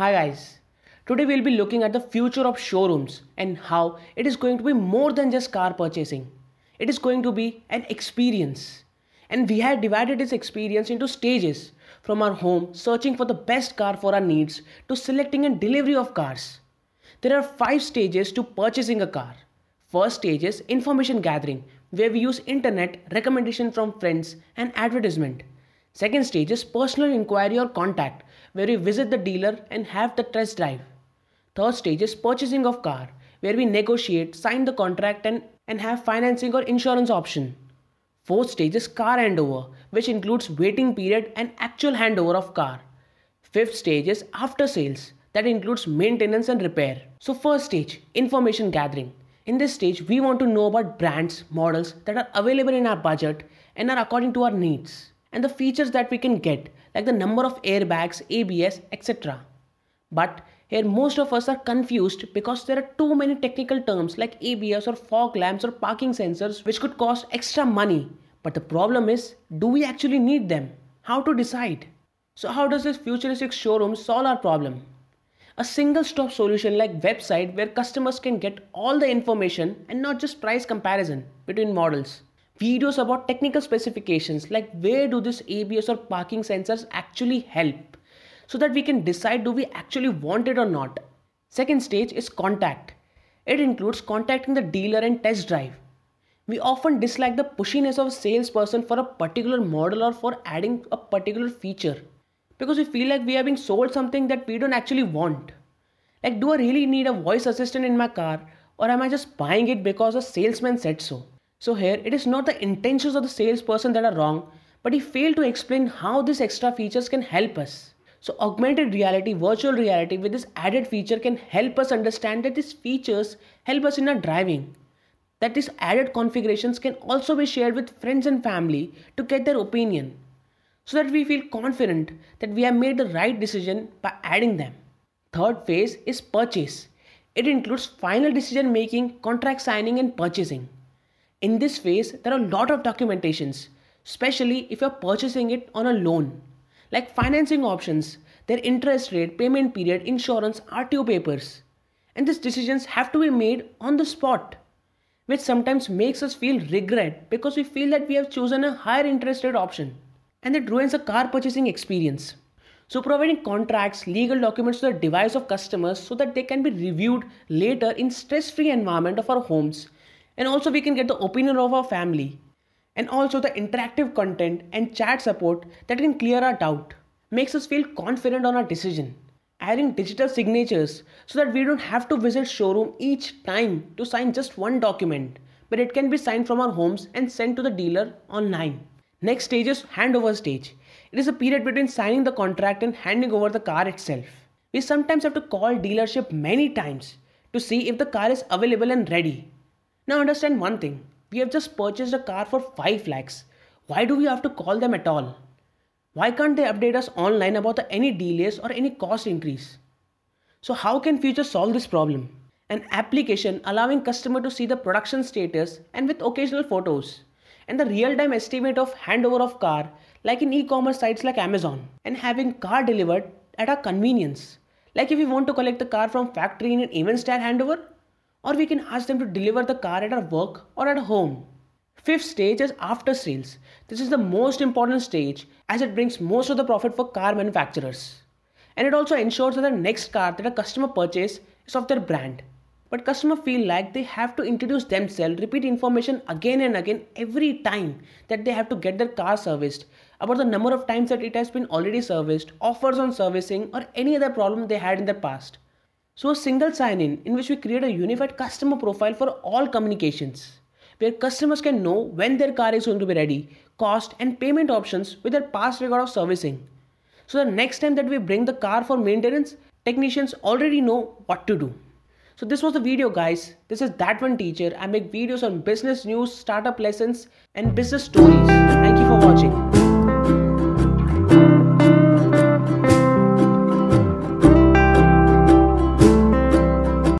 Hi guys. Today we'll be looking at the future of showrooms and how it is going to be more than just car purchasing. It is going to be an experience. And we have divided this experience into stages from our home searching for the best car for our needs to selecting and delivery of cars. There are 5 stages to purchasing a car. First stage is information gathering where we use internet, recommendation from friends and advertisement. Second stage is personal inquiry or contact where we visit the dealer and have the test drive. Third stage is purchasing of car where we negotiate, sign the contract and, and have financing or insurance option. Fourth stage is car handover which includes waiting period and actual handover of car. Fifth stage is after sales that includes maintenance and repair. So first stage, information gathering. In this stage, we want to know about brands, models that are available in our budget and are according to our needs and the features that we can get like the number of airbags, ABS, etc. But here most of us are confused because there are too many technical terms like ABS or fog lamps or parking sensors which could cost extra money. But the problem is, do we actually need them? How to decide? So how does this futuristic showroom solve our problem? A single stop solution like website where customers can get all the information and not just price comparison between models videos about technical specifications like where do this ABS or parking sensors actually help so that we can decide do we actually want it or not. Second stage is contact. It includes contacting the dealer and test drive. We often dislike the pushiness of a salesperson for a particular model or for adding a particular feature because we feel like we are being sold something that we don't actually want. Like, do I really need a voice assistant in my car or am I just buying it because a salesman said so? So here it is not the intentions of the salesperson that are wrong, but he failed to explain how these extra features can help us. So augmented reality, virtual reality with this added feature can help us understand that these features help us in our driving. That these added configurations can also be shared with friends and family to get their opinion. So that we feel confident that we have made the right decision by adding them. Third phase is purchase. It includes final decision making, contract signing and purchasing. In this phase, there are a lot of documentations, especially if you're purchasing it on a loan, like financing options, their interest rate, payment period, insurance, RTO papers. And these decisions have to be made on the spot, which sometimes makes us feel regret because we feel that we have chosen a higher interest rate option and it ruins the car purchasing experience. So, providing contracts, legal documents to the device of customers so that they can be reviewed later in stress-free environment of our homes and also we can get the opinion of our family. And also the interactive content and chat support that can clear our doubt. Makes us feel confident on our decision. Adding digital signatures so that we don't have to visit showroom each time to sign just one document. But it can be signed from our homes and sent to the dealer online. Next stage is handover stage. It is a period between signing the contract and handing over the car itself. We sometimes have to call dealership many times to see if the car is available and ready now understand one thing. We have just purchased a car for 5 lakhs. Why do we have to call them at all? Why can't they update us online about any delays or any cost increase? So how can Future solve this problem? An application allowing customer to see the production status and with occasional photos and the real-time estimate of handover of car like in e-commerce sites like Amazon and having car delivered at our convenience. Like if we want to collect the car from factory in an event style handover or we can ask them to deliver the car at our work or at home. Fifth stage is after sales. This is the most important stage as it brings most of the profit for car manufacturers. And it also ensures that the next car that a customer purchase is of their brand. But customer feel like they have to introduce themselves, repeat information again and again every time that they have to get their car serviced about the number of times that it has been already serviced, offers on servicing or any other problem they had in the past. So a single sign-in in which we create a unified customer profile for all communications where customers can know when their car is going to be ready, cost and payment options with their past record of servicing. So the next time that we bring the car for maintenance, technicians already know what to do. So this was the video guys. This is That One Teacher. I make videos on business news, startup lessons and business stories. Thank you for watching.